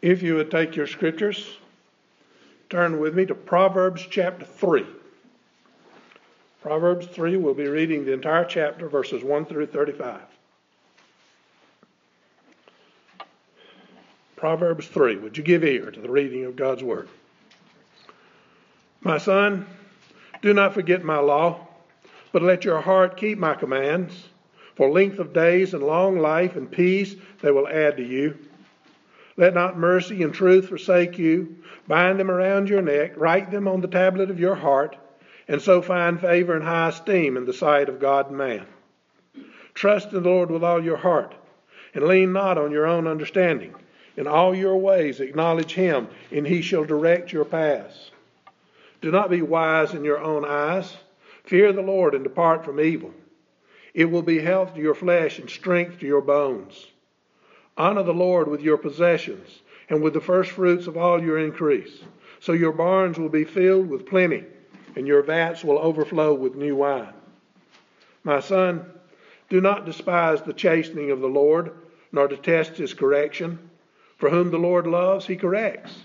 If you would take your scriptures, turn with me to Proverbs chapter 3. Proverbs 3, we'll be reading the entire chapter, verses 1 through 35. Proverbs 3. Would you give ear to the reading of God's Word? My son, do not forget my law, but let your heart keep my commands. For length of days and long life and peace they will add to you. Let not mercy and truth forsake you. Bind them around your neck, write them on the tablet of your heart, and so find favor and high esteem in the sight of God and man. Trust in the Lord with all your heart, and lean not on your own understanding. In all your ways acknowledge him, and he shall direct your paths. Do not be wise in your own eyes. Fear the Lord and depart from evil. It will be health to your flesh and strength to your bones. Honor the Lord with your possessions and with the first fruits of all your increase. So your barns will be filled with plenty, and your vats will overflow with new wine. My son, do not despise the chastening of the Lord, nor detest his correction. For whom the Lord loves, he corrects,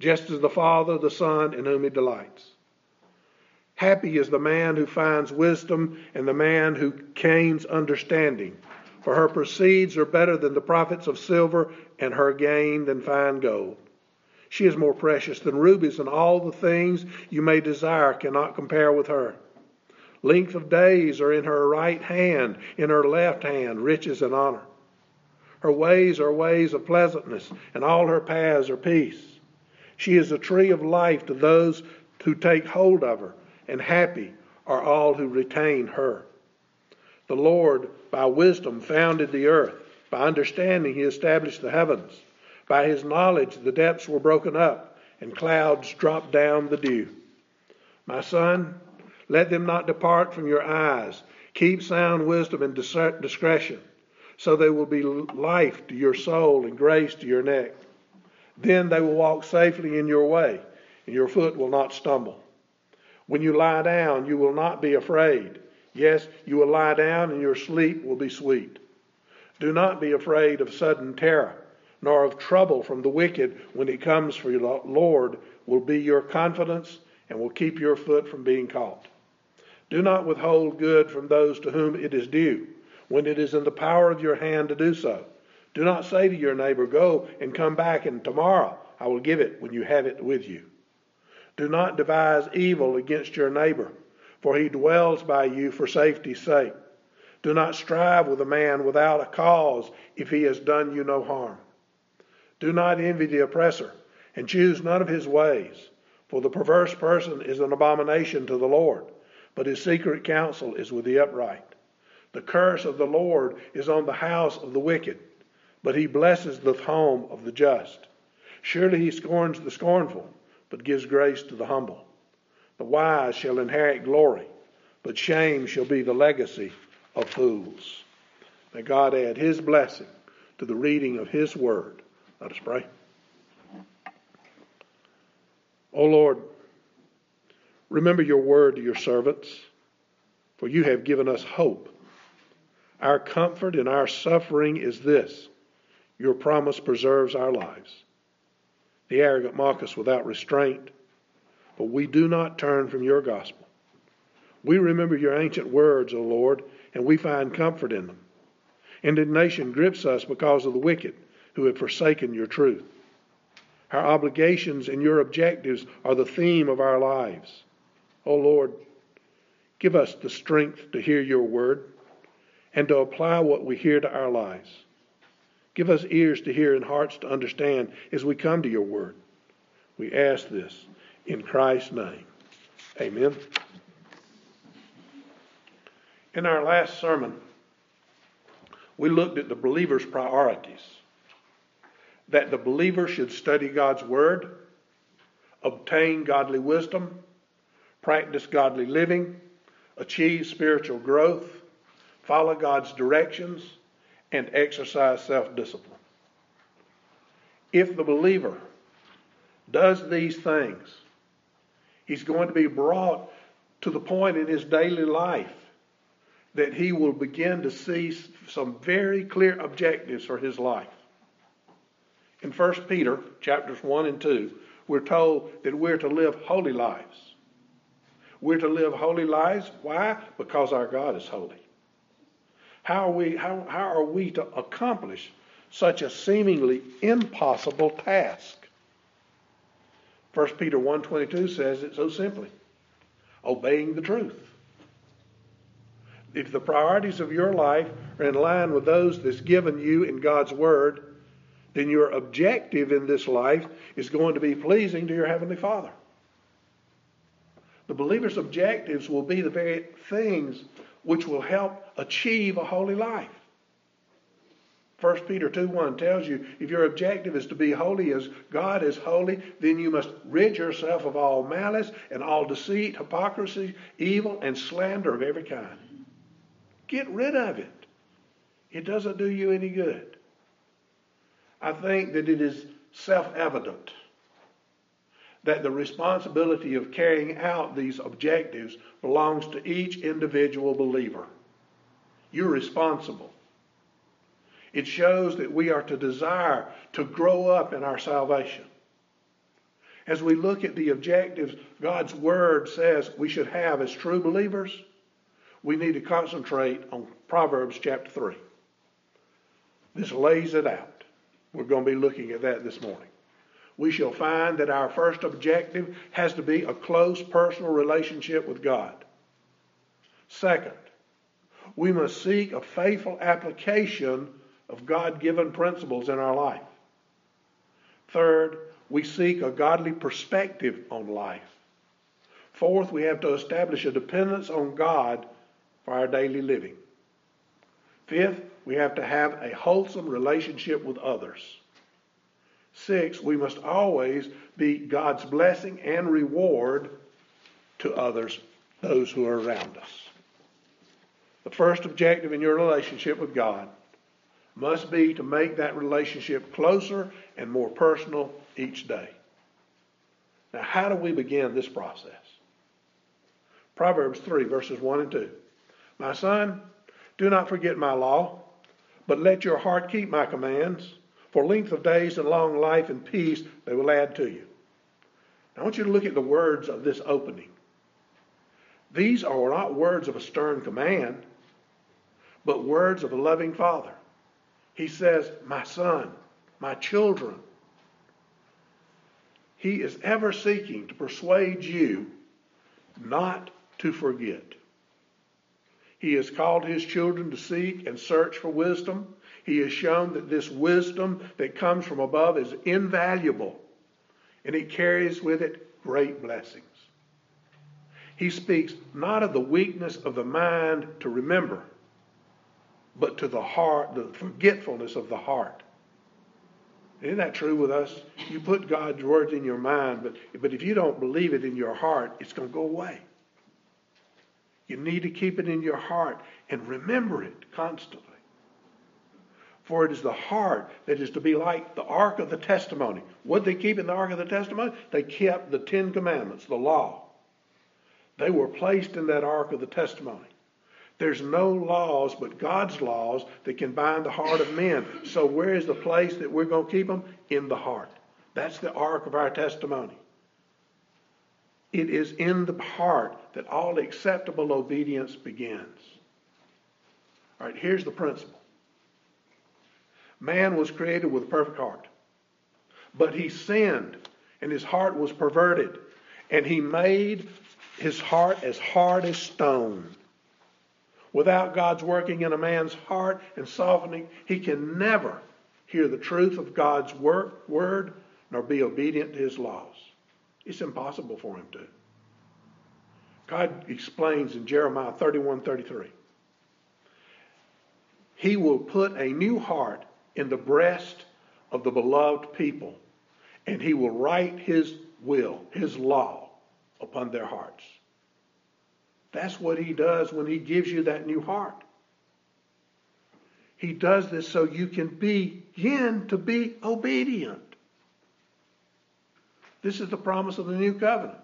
just as the Father the Son in whom he delights. Happy is the man who finds wisdom and the man who gains understanding for her proceeds are better than the profits of silver, and her gain than fine gold. She is more precious than rubies, and all the things you may desire cannot compare with her. Length of days are in her right hand, in her left hand, riches and honor. Her ways are ways of pleasantness, and all her paths are peace. She is a tree of life to those who take hold of her, and happy are all who retain her. The Lord, by wisdom, founded the earth. By understanding, he established the heavens. By his knowledge, the depths were broken up, and clouds dropped down the dew. My son, let them not depart from your eyes. Keep sound wisdom and discretion, so they will be life to your soul and grace to your neck. Then they will walk safely in your way, and your foot will not stumble. When you lie down, you will not be afraid. Yes, you will lie down and your sleep will be sweet. Do not be afraid of sudden terror, nor of trouble from the wicked when it comes, for your Lord will be your confidence and will keep your foot from being caught. Do not withhold good from those to whom it is due, when it is in the power of your hand to do so. Do not say to your neighbor, Go and come back, and tomorrow I will give it when you have it with you. Do not devise evil against your neighbor for he dwells by you for safety's sake. Do not strive with a man without a cause if he has done you no harm. Do not envy the oppressor, and choose none of his ways, for the perverse person is an abomination to the Lord, but his secret counsel is with the upright. The curse of the Lord is on the house of the wicked, but he blesses the home of the just. Surely he scorns the scornful, but gives grace to the humble. The wise shall inherit glory, but shame shall be the legacy of fools. May God add his blessing to the reading of his word. Let us pray. O Lord, remember your word to your servants, for you have given us hope. Our comfort in our suffering is this your promise preserves our lives. The arrogant mock us without restraint but we do not turn from your gospel. We remember your ancient words, O Lord, and we find comfort in them. Indignation grips us because of the wicked who have forsaken your truth. Our obligations and your objectives are the theme of our lives. O Lord, give us the strength to hear your word and to apply what we hear to our lives. Give us ears to hear and hearts to understand as we come to your word. We ask this in Christ's name. Amen. In our last sermon, we looked at the believer's priorities. That the believer should study God's Word, obtain godly wisdom, practice godly living, achieve spiritual growth, follow God's directions, and exercise self discipline. If the believer does these things, He's going to be brought to the point in his daily life that he will begin to see some very clear objectives for his life. In 1 Peter chapters 1 and 2, we're told that we're to live holy lives. We're to live holy lives. Why? Because our God is holy. How are we, how, how are we to accomplish such a seemingly impossible task? 1 Peter 1.22 says it so simply. Obeying the truth. If the priorities of your life are in line with those that's given you in God's Word, then your objective in this life is going to be pleasing to your Heavenly Father. The believer's objectives will be the very things which will help achieve a holy life. 1 Peter 2 1 tells you if your objective is to be holy as God is holy, then you must rid yourself of all malice and all deceit, hypocrisy, evil, and slander of every kind. Get rid of it. It doesn't do you any good. I think that it is self evident that the responsibility of carrying out these objectives belongs to each individual believer. You're responsible. It shows that we are to desire to grow up in our salvation. As we look at the objectives God's Word says we should have as true believers, we need to concentrate on Proverbs chapter 3. This lays it out. We're going to be looking at that this morning. We shall find that our first objective has to be a close personal relationship with God. Second, we must seek a faithful application of God given principles in our life. Third, we seek a godly perspective on life. Fourth, we have to establish a dependence on God for our daily living. Fifth, we have to have a wholesome relationship with others. Six, we must always be God's blessing and reward to others, those who are around us. The first objective in your relationship with God must be to make that relationship closer and more personal each day. Now, how do we begin this process? Proverbs 3, verses 1 and 2. My son, do not forget my law, but let your heart keep my commands. For length of days and long life and peace they will add to you. Now, I want you to look at the words of this opening. These are not words of a stern command, but words of a loving father. He says, My son, my children. He is ever seeking to persuade you not to forget. He has called his children to seek and search for wisdom. He has shown that this wisdom that comes from above is invaluable and it carries with it great blessings. He speaks not of the weakness of the mind to remember, but to the heart, the forgetfulness of the heart. Isn't that true with us? You put God's words in your mind, but, but if you don't believe it in your heart, it's going to go away. You need to keep it in your heart and remember it constantly. For it is the heart that is to be like the ark of the testimony. What did they keep in the ark of the testimony? They kept the Ten Commandments, the law. They were placed in that ark of the testimony. There's no laws but God's laws that can bind the heart of men. So where is the place that we're going to keep them? In the heart. That's the ark of our testimony. It is in the heart that all acceptable obedience begins. All right, here's the principle. Man was created with a perfect heart. But he sinned, and his heart was perverted, and he made his heart as hard as stone. Without God's working in a man's heart and softening, he can never hear the truth of God's word nor be obedient to his laws. It's impossible for him to. God explains in Jeremiah 31 33. He will put a new heart in the breast of the beloved people, and he will write his will, his law, upon their hearts. That's what he does when he gives you that new heart. He does this so you can begin to be obedient. This is the promise of the new covenant.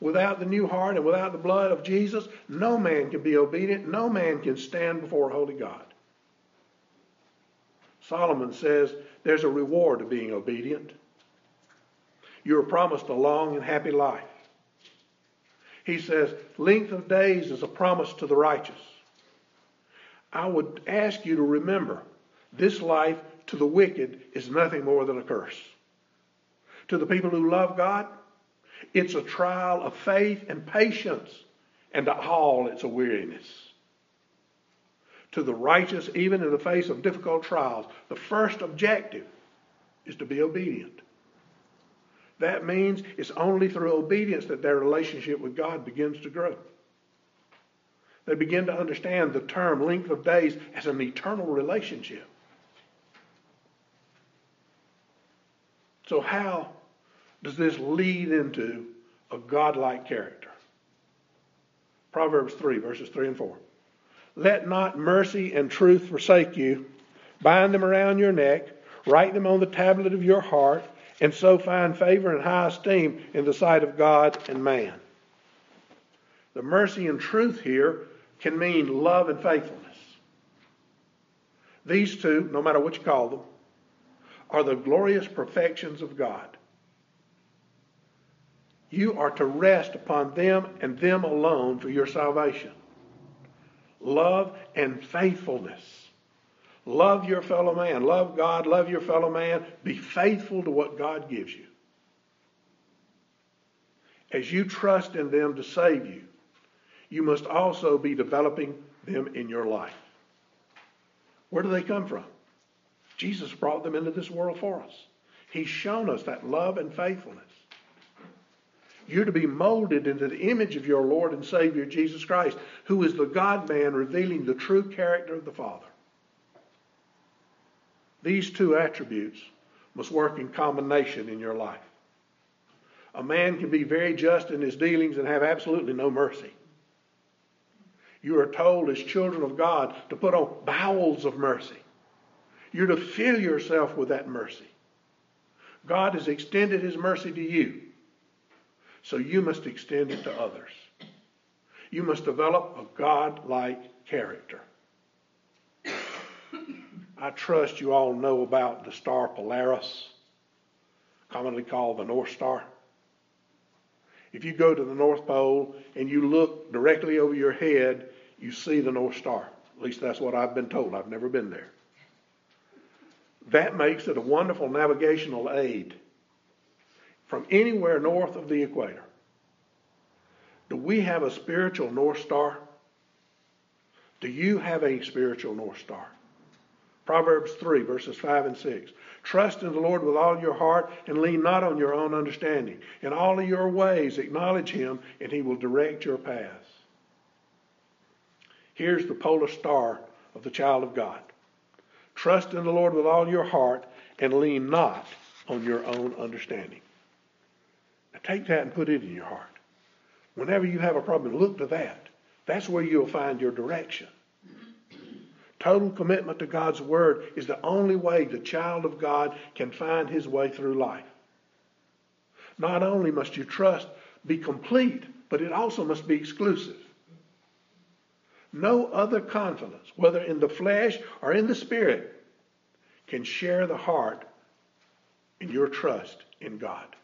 Without the new heart and without the blood of Jesus, no man can be obedient. No man can stand before holy God. Solomon says there's a reward to being obedient. You are promised a long and happy life. He says, length of days is a promise to the righteous. I would ask you to remember this life to the wicked is nothing more than a curse. To the people who love God, it's a trial of faith and patience, and to all it's a weariness. To the righteous, even in the face of difficult trials, the first objective is to be obedient. That means it's only through obedience that their relationship with God begins to grow. They begin to understand the term length of days as an eternal relationship. So, how does this lead into a godlike character? Proverbs 3, verses 3 and 4. Let not mercy and truth forsake you. Bind them around your neck. Write them on the tablet of your heart, and so find favor and high esteem in the sight of God and man. The mercy and truth here can mean love and faithfulness. These two, no matter what you call them, are the glorious perfections of God. You are to rest upon them and them alone for your salvation. Love and faithfulness. Love your fellow man. Love God. Love your fellow man. Be faithful to what God gives you. As you trust in them to save you, you must also be developing them in your life. Where do they come from? Jesus brought them into this world for us. He's shown us that love and faithfulness. You're to be molded into the image of your Lord and Savior Jesus Christ, who is the God man revealing the true character of the Father. These two attributes must work in combination in your life. A man can be very just in his dealings and have absolutely no mercy. You are told as children of God to put on bowels of mercy. You're to fill yourself with that mercy. God has extended his mercy to you, so you must extend it to others. You must develop a God-like character. I trust you all know about the star Polaris, commonly called the North Star. If you go to the North Pole and you look directly over your head, you see the North Star. At least that's what I've been told. I've never been there. That makes it a wonderful navigational aid from anywhere north of the equator. Do we have a spiritual North Star? Do you have a spiritual North Star? Proverbs 3, verses 5 and 6. Trust in the Lord with all your heart and lean not on your own understanding. In all of your ways, acknowledge him, and he will direct your paths. Here's the polar star of the child of God. Trust in the Lord with all your heart and lean not on your own understanding. Now take that and put it in your heart. Whenever you have a problem, look to that. That's where you'll find your direction. Total commitment to God's Word is the only way the child of God can find his way through life. Not only must your trust be complete, but it also must be exclusive. No other confidence, whether in the flesh or in the spirit, can share the heart in your trust in God.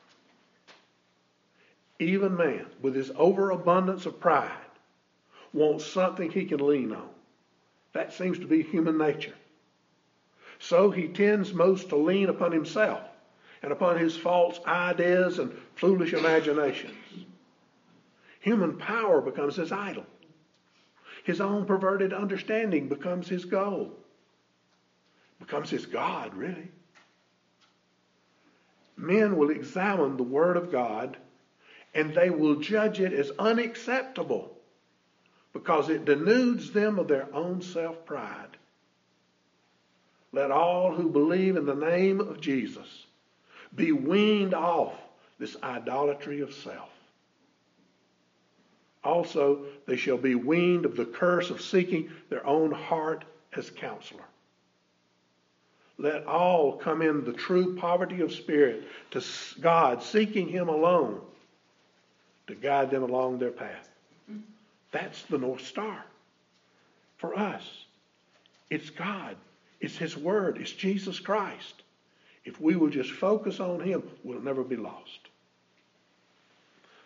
Even man, with his overabundance of pride, wants something he can lean on. That seems to be human nature. So he tends most to lean upon himself and upon his false ideas and foolish imaginations. Human power becomes his idol. His own perverted understanding becomes his goal, becomes his God, really. Men will examine the Word of God and they will judge it as unacceptable because it denudes them of their own self pride. Let all who believe in the name of Jesus be weaned off this idolatry of self. Also, they shall be weaned of the curse of seeking their own heart as counselor. Let all come in the true poverty of spirit to God, seeking Him alone to guide them along their path. That's the North Star for us. It's God, it's His Word, it's Jesus Christ. If we will just focus on Him, we'll never be lost.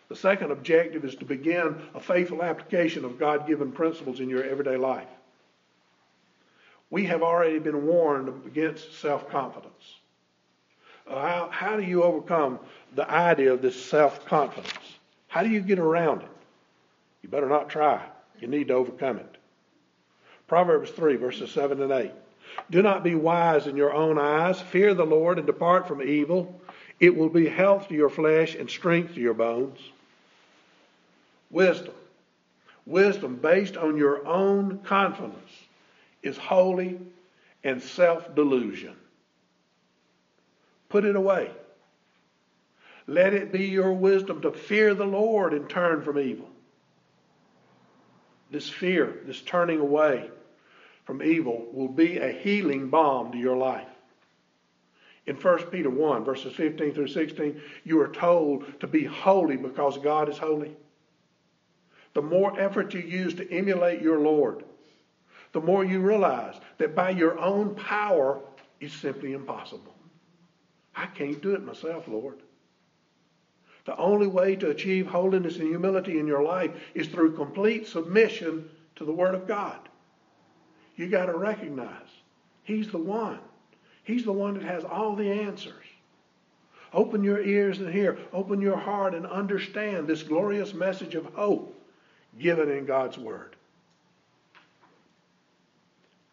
The second objective is to begin a faithful application of God given principles in your everyday life. We have already been warned against self confidence. Uh, how, how do you overcome the idea of this self confidence? How do you get around it? You better not try. You need to overcome it. Proverbs 3, verses 7 and 8. Do not be wise in your own eyes. Fear the Lord and depart from evil. It will be health to your flesh and strength to your bones. Wisdom. Wisdom based on your own confidence is wholly and self delusion. Put it away. Let it be your wisdom to fear the Lord and turn from evil. This fear, this turning away from evil, will be a healing balm to your life. In 1 Peter 1, verses 15 through 16, you are told to be holy because God is holy. The more effort you use to emulate your Lord, the more you realize that by your own power, it's simply impossible. I can't do it myself, Lord. The only way to achieve holiness and humility in your life is through complete submission to the Word of God. You got to recognize He's the one. He's the one that has all the answers. Open your ears and hear. Open your heart and understand this glorious message of hope given in God's Word.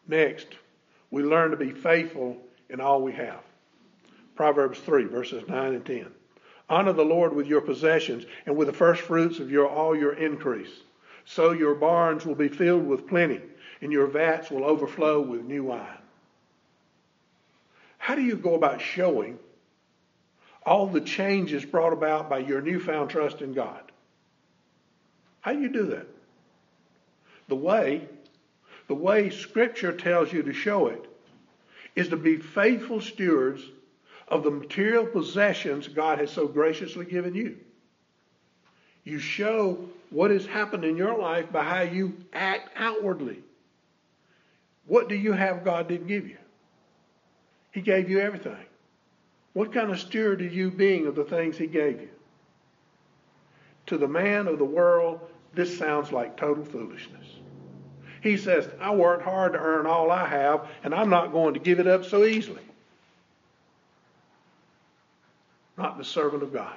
Next, we learn to be faithful in all we have. Proverbs 3, verses 9 and 10. Honor the Lord with your possessions and with the first fruits of your, all your increase. So your barns will be filled with plenty, and your vats will overflow with new wine. How do you go about showing all the changes brought about by your newfound trust in God? How do you do that? The way, the way Scripture tells you to show it is to be faithful stewards of the material possessions God has so graciously given you. You show what has happened in your life by how you act outwardly. What do you have God didn't give you? He gave you everything. What kind of steward are you being of the things He gave you? To the man of the world, this sounds like total foolishness. He says, I worked hard to earn all I have, and I'm not going to give it up so easily. Not the servant of God.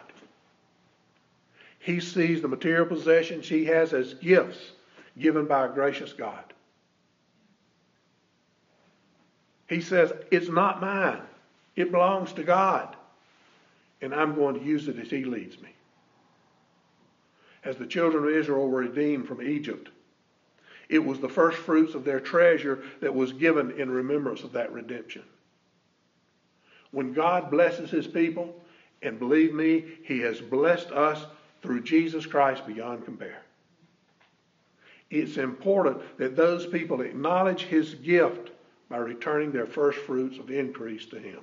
He sees the material possessions he has as gifts given by a gracious God. He says, It's not mine, it belongs to God, and I'm going to use it as He leads me. As the children of Israel were redeemed from Egypt, it was the first fruits of their treasure that was given in remembrance of that redemption. When God blesses His people, and believe me, He has blessed us through Jesus Christ beyond compare. It's important that those people acknowledge His gift by returning their first fruits of increase to Him.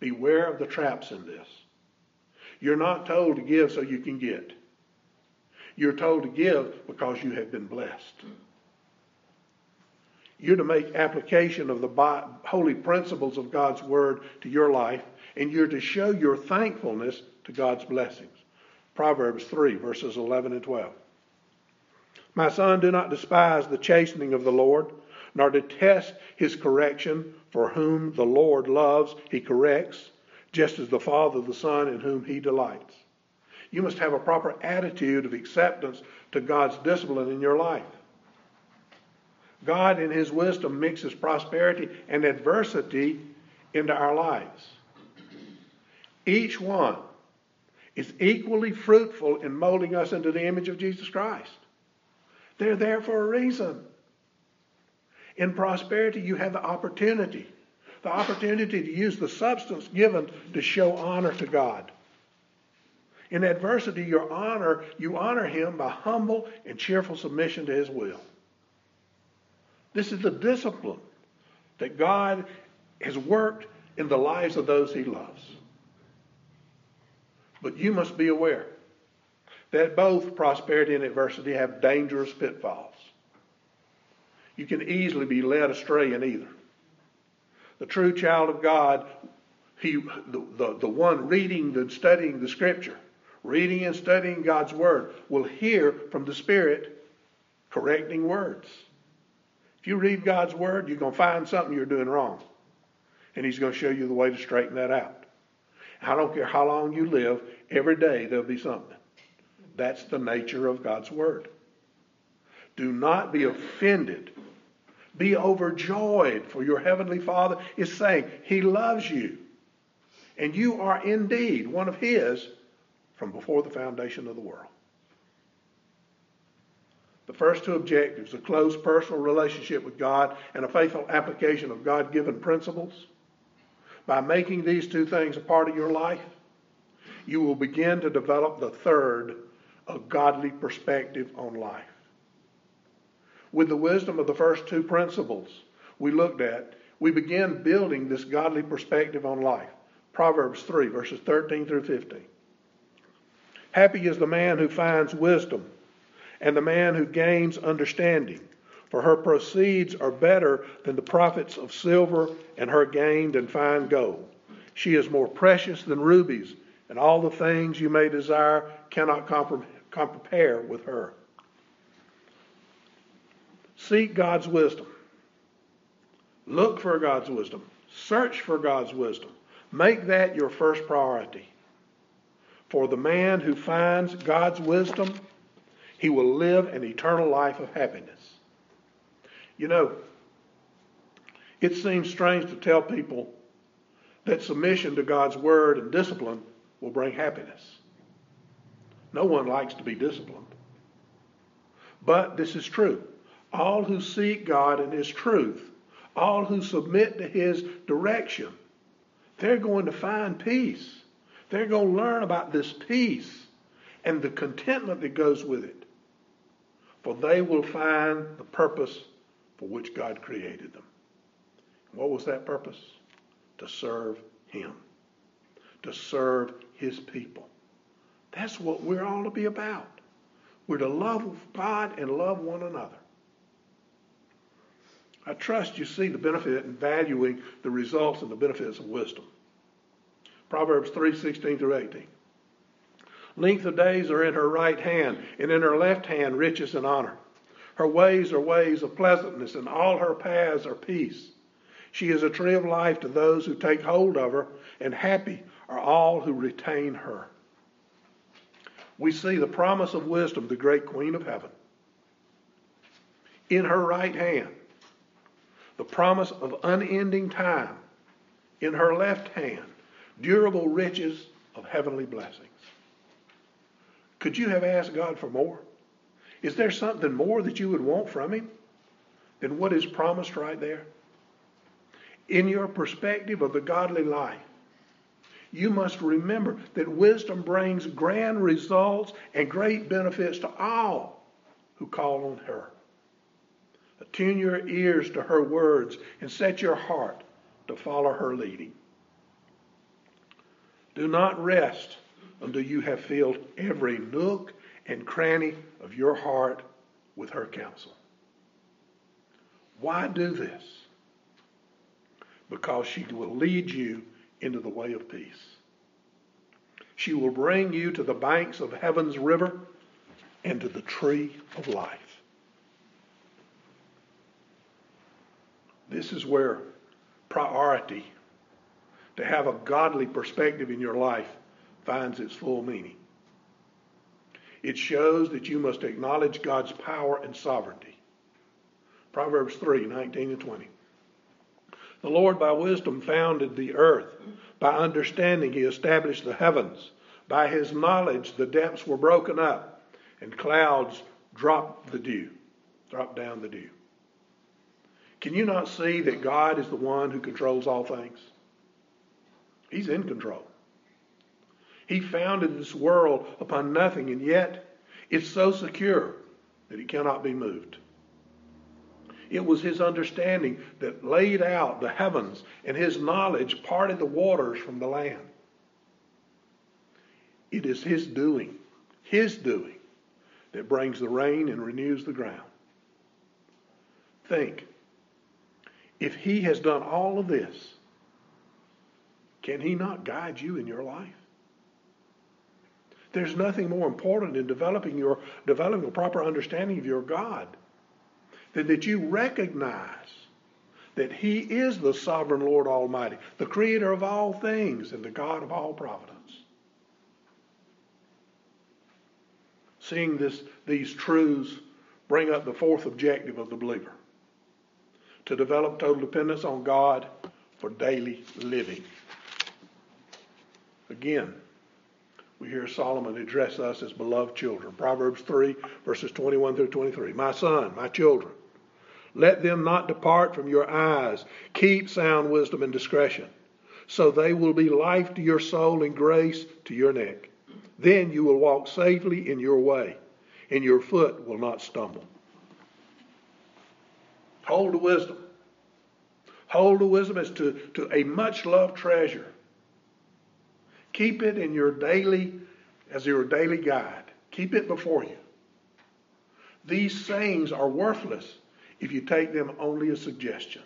Beware of the traps in this. You're not told to give so you can get. You're told to give because you have been blessed. You're to make application of the holy principles of God's Word to your life and you're to show your thankfulness to God's blessings. Proverbs 3, verses 11 and 12. My son, do not despise the chastening of the Lord, nor detest his correction, for whom the Lord loves, he corrects, just as the Father the Son in whom he delights. You must have a proper attitude of acceptance to God's discipline in your life. God, in his wisdom, mixes prosperity and adversity into our lives. Each one is equally fruitful in molding us into the image of Jesus Christ. They're there for a reason. In prosperity, you have the opportunity, the opportunity to use the substance given to show honor to God. In adversity, your honor, you honor him by humble and cheerful submission to his will. This is the discipline that God has worked in the lives of those he loves. But you must be aware that both prosperity and adversity have dangerous pitfalls. You can easily be led astray in either. The true child of God, he, the, the, the one reading and studying the Scripture, reading and studying God's Word, will hear from the Spirit correcting words. If you read God's Word, you're going to find something you're doing wrong. And He's going to show you the way to straighten that out. I don't care how long you live, every day there'll be something. That's the nature of God's Word. Do not be offended. Be overjoyed, for your Heavenly Father is saying He loves you. And you are indeed one of His from before the foundation of the world. The first two objectives a close personal relationship with God and a faithful application of God given principles. By making these two things a part of your life, you will begin to develop the third, a godly perspective on life. With the wisdom of the first two principles we looked at, we begin building this godly perspective on life. Proverbs 3, verses 13 through 15. Happy is the man who finds wisdom, and the man who gains understanding, for her proceeds are better than the profits of silver, and her gain than fine gold. She is more precious than rubies, and all the things you may desire cannot compare with her. Seek God's wisdom. Look for God's wisdom. Search for God's wisdom. Make that your first priority. For the man who finds God's wisdom, he will live an eternal life of happiness. You know, it seems strange to tell people that submission to God's word and discipline will bring happiness. No one likes to be disciplined. But this is true. All who seek God and His truth, all who submit to His direction, they're going to find peace. They're going to learn about this peace and the contentment that goes with it. For they will find the purpose for which God created them. What was that purpose? To serve Him, to serve His people. That's what we're all to be about. We're to love God and love one another. I trust you see the benefit in valuing the results and the benefits of wisdom. Proverbs 3:16 through 18. Length of days are in her right hand, and in her left hand riches and honor. Her ways are ways of pleasantness, and all her paths are peace. She is a tree of life to those who take hold of her, and happy are all who retain her. We see the promise of wisdom, the great queen of heaven. In her right hand, the promise of unending time. In her left hand, durable riches of heavenly blessings. Could you have asked God for more? Is there something more that you would want from Him than what is promised right there? In your perspective of the godly life, you must remember that wisdom brings grand results and great benefits to all who call on her. Attune your ears to her words and set your heart to follow her leading. Do not rest until you have filled every nook and cranny of your heart with her counsel. Why do this? Because she will lead you into the way of peace. She will bring you to the banks of heaven's river and to the tree of life. This is where priority to have a godly perspective in your life finds its full meaning. It shows that you must acknowledge God's power and sovereignty. Proverbs 3 19 and 20. The Lord by wisdom founded the earth. By understanding, he established the heavens. By his knowledge, the depths were broken up, and clouds dropped the dew, dropped down the dew. Can you not see that God is the one who controls all things? He's in control. He founded this world upon nothing, and yet it's so secure that it cannot be moved. It was his understanding that laid out the heavens, and his knowledge parted the waters from the land. It is his doing, his doing, that brings the rain and renews the ground. Think if He has done all of this, can He not guide you in your life? There's nothing more important in developing your developing a proper understanding of your God than that you recognize that He is the sovereign Lord Almighty, the creator of all things and the God of all providence. Seeing this, these truths bring up the fourth objective of the believer to develop total dependence on God for daily living. Again, we hear Solomon address us as beloved children. Proverbs 3, verses 21 through 23. My son, my children, let them not depart from your eyes. Keep sound wisdom and discretion, so they will be life to your soul and grace to your neck. Then you will walk safely in your way, and your foot will not stumble. Hold to wisdom. Hold to wisdom as to, to a much loved treasure. Keep it in your daily, as your daily guide. Keep it before you. These sayings are worthless if you take them only as suggestions.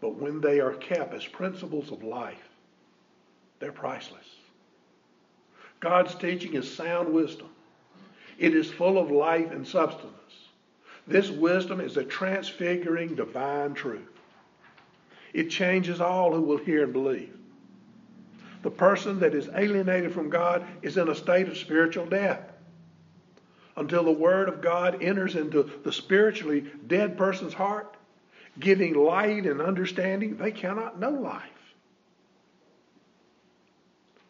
But when they are kept as principles of life, they're priceless. God's teaching is sound wisdom. It is full of life and substance. This wisdom is a transfiguring divine truth. It changes all who will hear and believe. The person that is alienated from God is in a state of spiritual death. Until the Word of God enters into the spiritually dead person's heart, giving light and understanding, they cannot know life.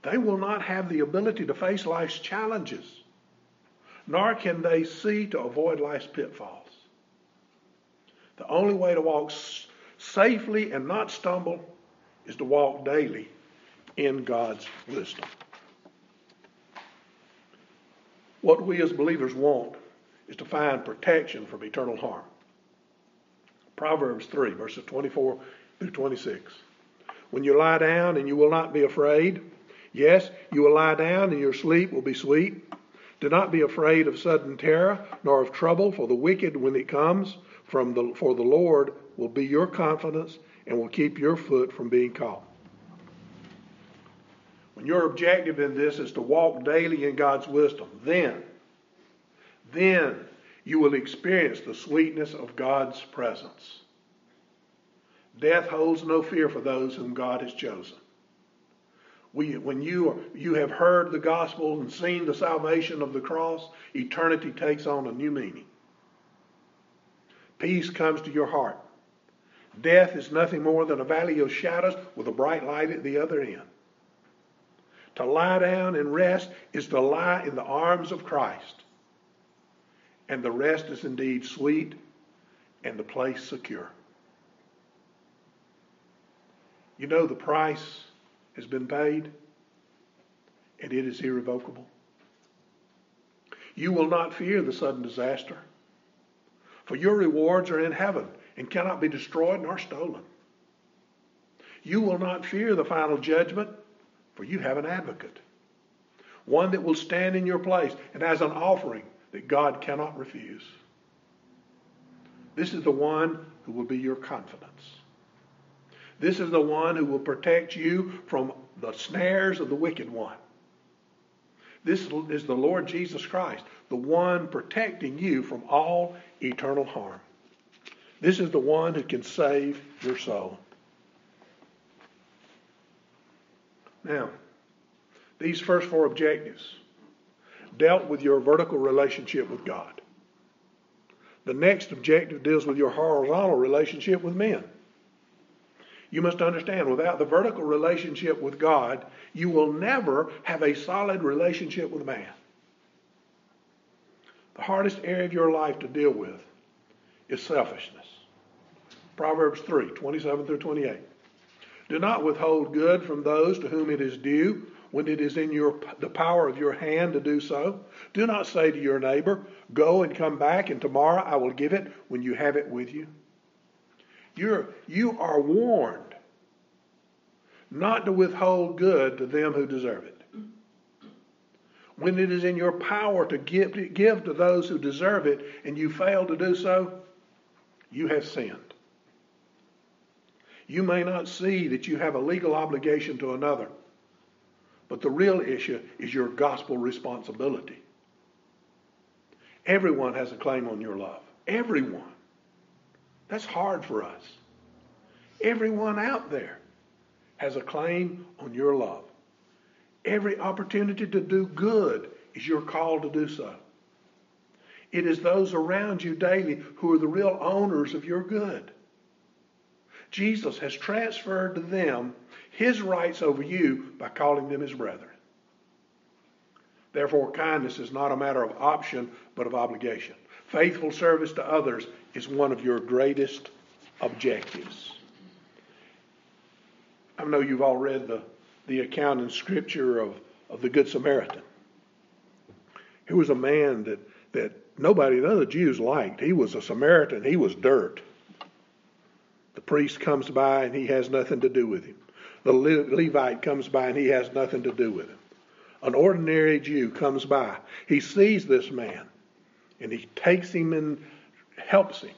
They will not have the ability to face life's challenges, nor can they see to avoid life's pitfalls. The only way to walk safely and not stumble is to walk daily in God's wisdom. What we as believers want is to find protection from eternal harm. Proverbs 3, verses 24 through 26. When you lie down and you will not be afraid, yes, you will lie down and your sleep will be sweet. Do not be afraid of sudden terror, nor of trouble for the wicked when it comes, from the, for the Lord will be your confidence and will keep your foot from being caught. When your objective in this is to walk daily in God's wisdom, then, then you will experience the sweetness of God's presence. Death holds no fear for those whom God has chosen. We, when you, you have heard the gospel and seen the salvation of the cross, eternity takes on a new meaning. Peace comes to your heart. Death is nothing more than a valley of shadows with a bright light at the other end. To lie down and rest is to lie in the arms of Christ. And the rest is indeed sweet and the place secure. You know the price has been paid and it is irrevocable. You will not fear the sudden disaster. For your rewards are in heaven and cannot be destroyed nor stolen. You will not fear the final judgment, for you have an advocate, one that will stand in your place and as an offering that God cannot refuse. This is the one who will be your confidence. This is the one who will protect you from the snares of the wicked one. This is the Lord Jesus Christ, the one protecting you from all eternal harm. This is the one who can save your soul. Now, these first four objectives dealt with your vertical relationship with God. The next objective deals with your horizontal relationship with men. You must understand, without the vertical relationship with God, you will never have a solid relationship with man. The hardest area of your life to deal with is selfishness. Proverbs 3 27 through 28. Do not withhold good from those to whom it is due when it is in your, the power of your hand to do so. Do not say to your neighbor, Go and come back, and tomorrow I will give it when you have it with you. You're, you are warned not to withhold good to them who deserve it. When it is in your power to give, to give to those who deserve it and you fail to do so, you have sinned. You may not see that you have a legal obligation to another, but the real issue is your gospel responsibility. Everyone has a claim on your love. Everyone. That's hard for us. Everyone out there has a claim on your love. Every opportunity to do good is your call to do so. It is those around you daily who are the real owners of your good. Jesus has transferred to them his rights over you by calling them his brethren. Therefore, kindness is not a matter of option, but of obligation. Faithful service to others is one of your greatest objectives. I know you've all read the, the account in Scripture of, of the Good Samaritan. He was a man that, that nobody, none of the Jews liked. He was a Samaritan. He was dirt. The priest comes by and he has nothing to do with him. The Levite comes by and he has nothing to do with him. An ordinary Jew comes by. He sees this man and he takes him and helps him.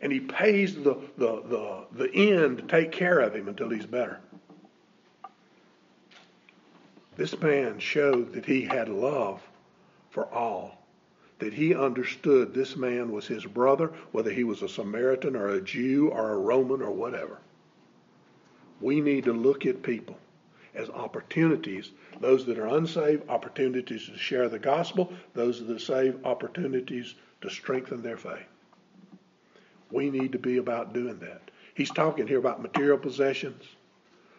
And he pays the, the, the, the inn to take care of him until he's better. This man showed that he had love for all that he understood this man was his brother, whether he was a Samaritan or a Jew or a Roman or whatever. We need to look at people as opportunities. Those that are unsaved, opportunities to share the gospel. Those that are saved, opportunities to strengthen their faith. We need to be about doing that. He's talking here about material possessions,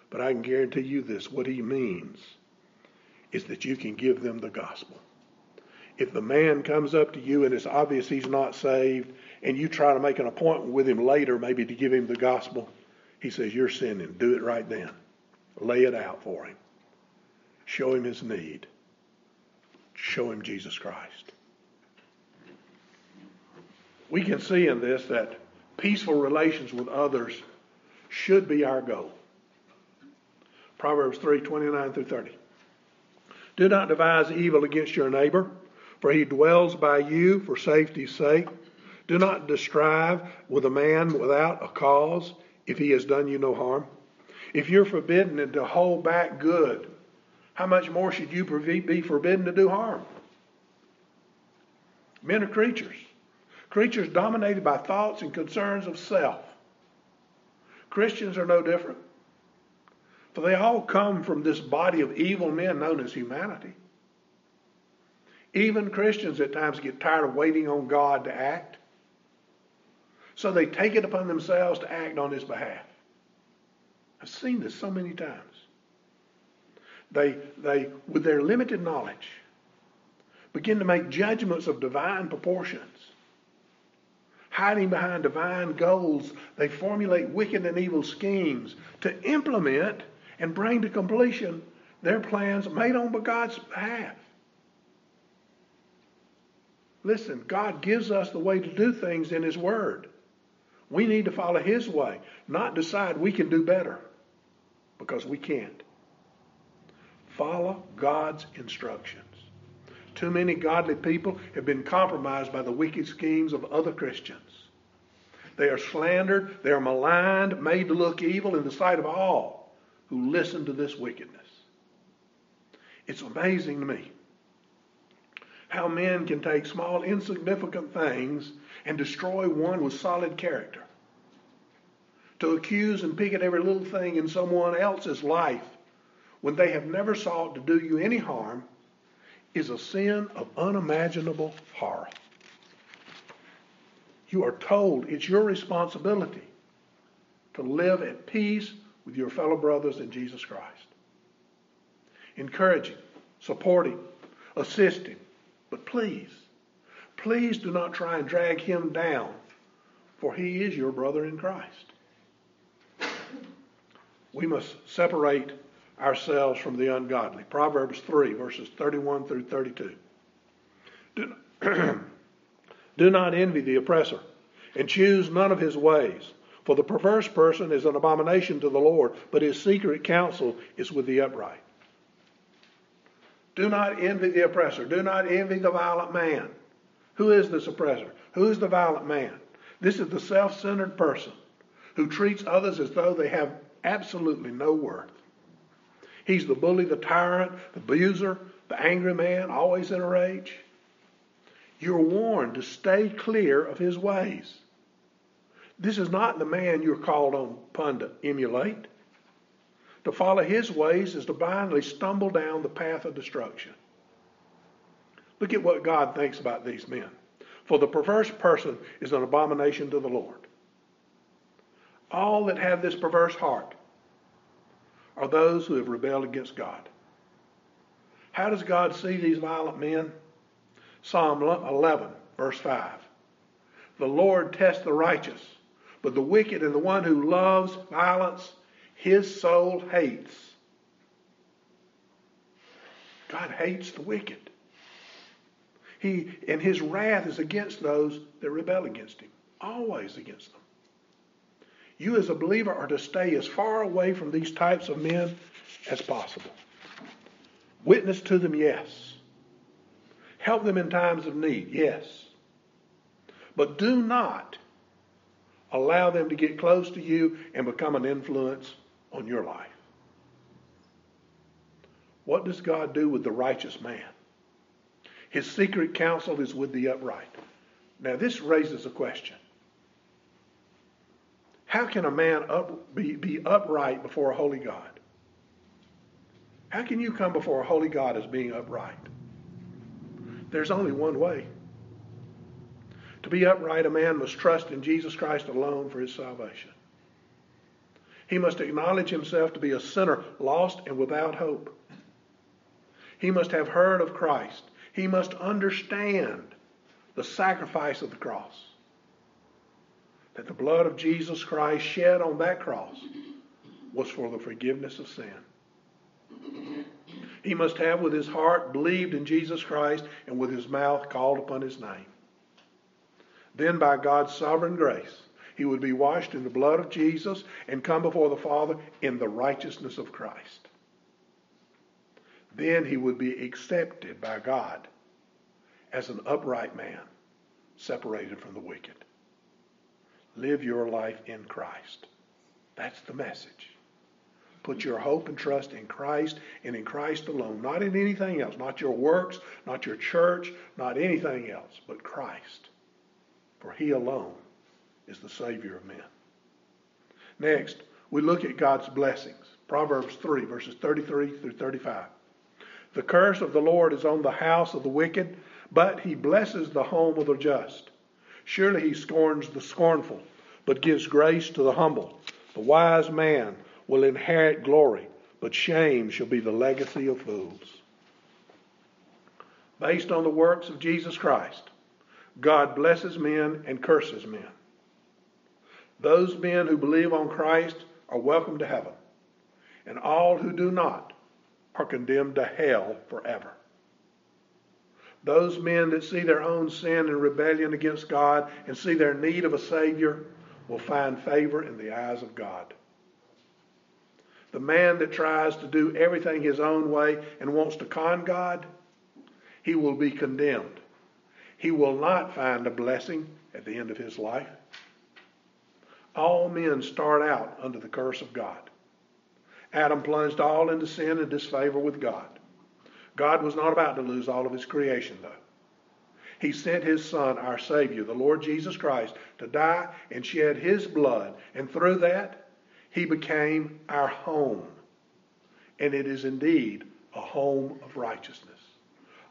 but I can guarantee you this what he means is that you can give them the gospel. If the man comes up to you and it's obvious he's not saved, and you try to make an appointment with him later, maybe to give him the gospel, he says, You're sinning. Do it right then. Lay it out for him. Show him his need. Show him Jesus Christ. We can see in this that peaceful relations with others should be our goal. Proverbs 3 29 through 30. Do not devise evil against your neighbor for he dwells by you for safety's sake. Do not strive with a man without a cause if he has done you no harm. If you're forbidden to hold back good, how much more should you be forbidden to do harm? Men are creatures, creatures dominated by thoughts and concerns of self. Christians are no different, for they all come from this body of evil men known as humanity. Even Christians at times get tired of waiting on God to act. So they take it upon themselves to act on his behalf. I've seen this so many times. They, they, with their limited knowledge, begin to make judgments of divine proportions. Hiding behind divine goals, they formulate wicked and evil schemes to implement and bring to completion their plans made on God's behalf. Listen, God gives us the way to do things in His Word. We need to follow His way, not decide we can do better, because we can't. Follow God's instructions. Too many godly people have been compromised by the wicked schemes of other Christians. They are slandered, they are maligned, made to look evil in the sight of all who listen to this wickedness. It's amazing to me how men can take small, insignificant things and destroy one with solid character. To accuse and pick at every little thing in someone else's life when they have never sought to do you any harm is a sin of unimaginable horror. You are told it's your responsibility to live at peace with your fellow brothers in Jesus Christ. Encouraging, supporting, assisting, but please, please do not try and drag him down, for he is your brother in Christ. We must separate ourselves from the ungodly. Proverbs 3, verses 31 through 32. Do, do not envy the oppressor, and choose none of his ways. For the perverse person is an abomination to the Lord, but his secret counsel is with the upright. Do not envy the oppressor. Do not envy the violent man. Who is this oppressor? Who is the violent man? This is the self centered person who treats others as though they have absolutely no worth. He's the bully, the tyrant, the abuser, the angry man, always in a rage. You're warned to stay clear of his ways. This is not the man you're called upon to emulate. To follow his ways is to blindly stumble down the path of destruction. Look at what God thinks about these men. For the perverse person is an abomination to the Lord. All that have this perverse heart are those who have rebelled against God. How does God see these violent men? Psalm 11, verse 5. The Lord tests the righteous, but the wicked and the one who loves violence, his soul hates. God hates the wicked. He and his wrath is against those that rebel against him, always against them. You, as a believer, are to stay as far away from these types of men as possible. Witness to them, yes. Help them in times of need, yes. But do not allow them to get close to you and become an influence on your life. What does God do with the righteous man? His secret counsel is with the upright. Now, this raises a question. How can a man up, be, be upright before a holy God? How can you come before a holy God as being upright? There's only one way. To be upright, a man must trust in Jesus Christ alone for his salvation. He must acknowledge himself to be a sinner, lost and without hope. He must have heard of Christ. He must understand the sacrifice of the cross that the blood of Jesus Christ shed on that cross was for the forgiveness of sin. He must have with his heart believed in Jesus Christ and with his mouth called upon his name. Then, by God's sovereign grace, he would be washed in the blood of Jesus and come before the Father in the righteousness of Christ. Then he would be accepted by God as an upright man separated from the wicked. Live your life in Christ. That's the message. Put your hope and trust in Christ and in Christ alone, not in anything else, not your works, not your church, not anything else, but Christ. For he alone is the Savior of men. Next, we look at God's blessings. Proverbs 3, verses 33 through 35. The curse of the Lord is on the house of the wicked, but he blesses the home of the just. Surely he scorns the scornful, but gives grace to the humble. The wise man will inherit glory, but shame shall be the legacy of fools. Based on the works of Jesus Christ, God blesses men and curses men. Those men who believe on Christ are welcome to heaven, and all who do not are condemned to hell forever. Those men that see their own sin and rebellion against God and see their need of a Savior will find favor in the eyes of God. The man that tries to do everything his own way and wants to con God, he will be condemned. He will not find a blessing at the end of his life. All men start out under the curse of God. Adam plunged all into sin and disfavor with God. God was not about to lose all of his creation, though. He sent his Son, our Savior, the Lord Jesus Christ, to die and shed his blood. And through that, he became our home. And it is indeed a home of righteousness.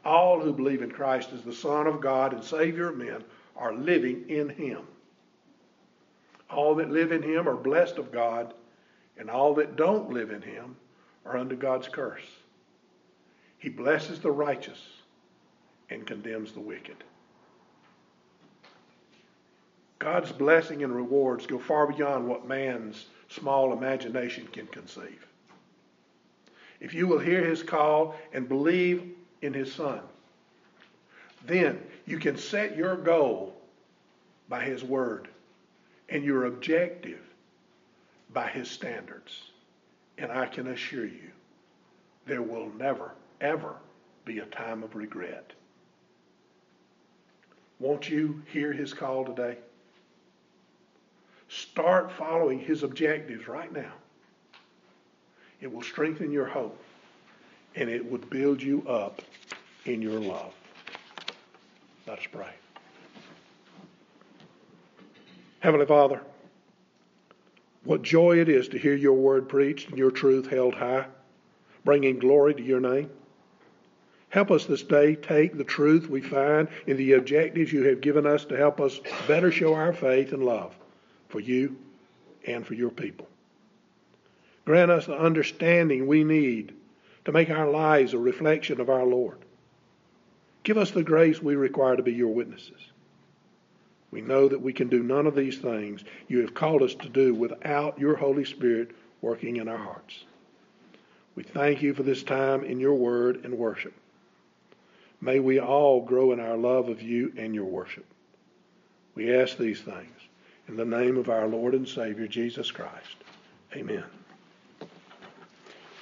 All who believe in Christ as the Son of God and Savior of men are living in him. All that live in him are blessed of God, and all that don't live in him are under God's curse. He blesses the righteous and condemns the wicked. God's blessing and rewards go far beyond what man's small imagination can conceive. If you will hear his call and believe in his son, then you can set your goal by his word and your objective by his standards. And I can assure you, there will never ever be a time of regret. Won't you hear his call today? Start following his objectives right now. It will strengthen your hope and it would build you up in your love. Let us pray. Heavenly Father, what joy it is to hear your word preached and your truth held high, bringing glory to your name. Help us this day take the truth we find in the objectives you have given us to help us better show our faith and love for you and for your people. Grant us the understanding we need to make our lives a reflection of our Lord. Give us the grace we require to be your witnesses. We know that we can do none of these things you have called us to do without your Holy Spirit working in our hearts. We thank you for this time in your word and worship. May we all grow in our love of you and your worship. We ask these things in the name of our Lord and Savior, Jesus Christ. Amen.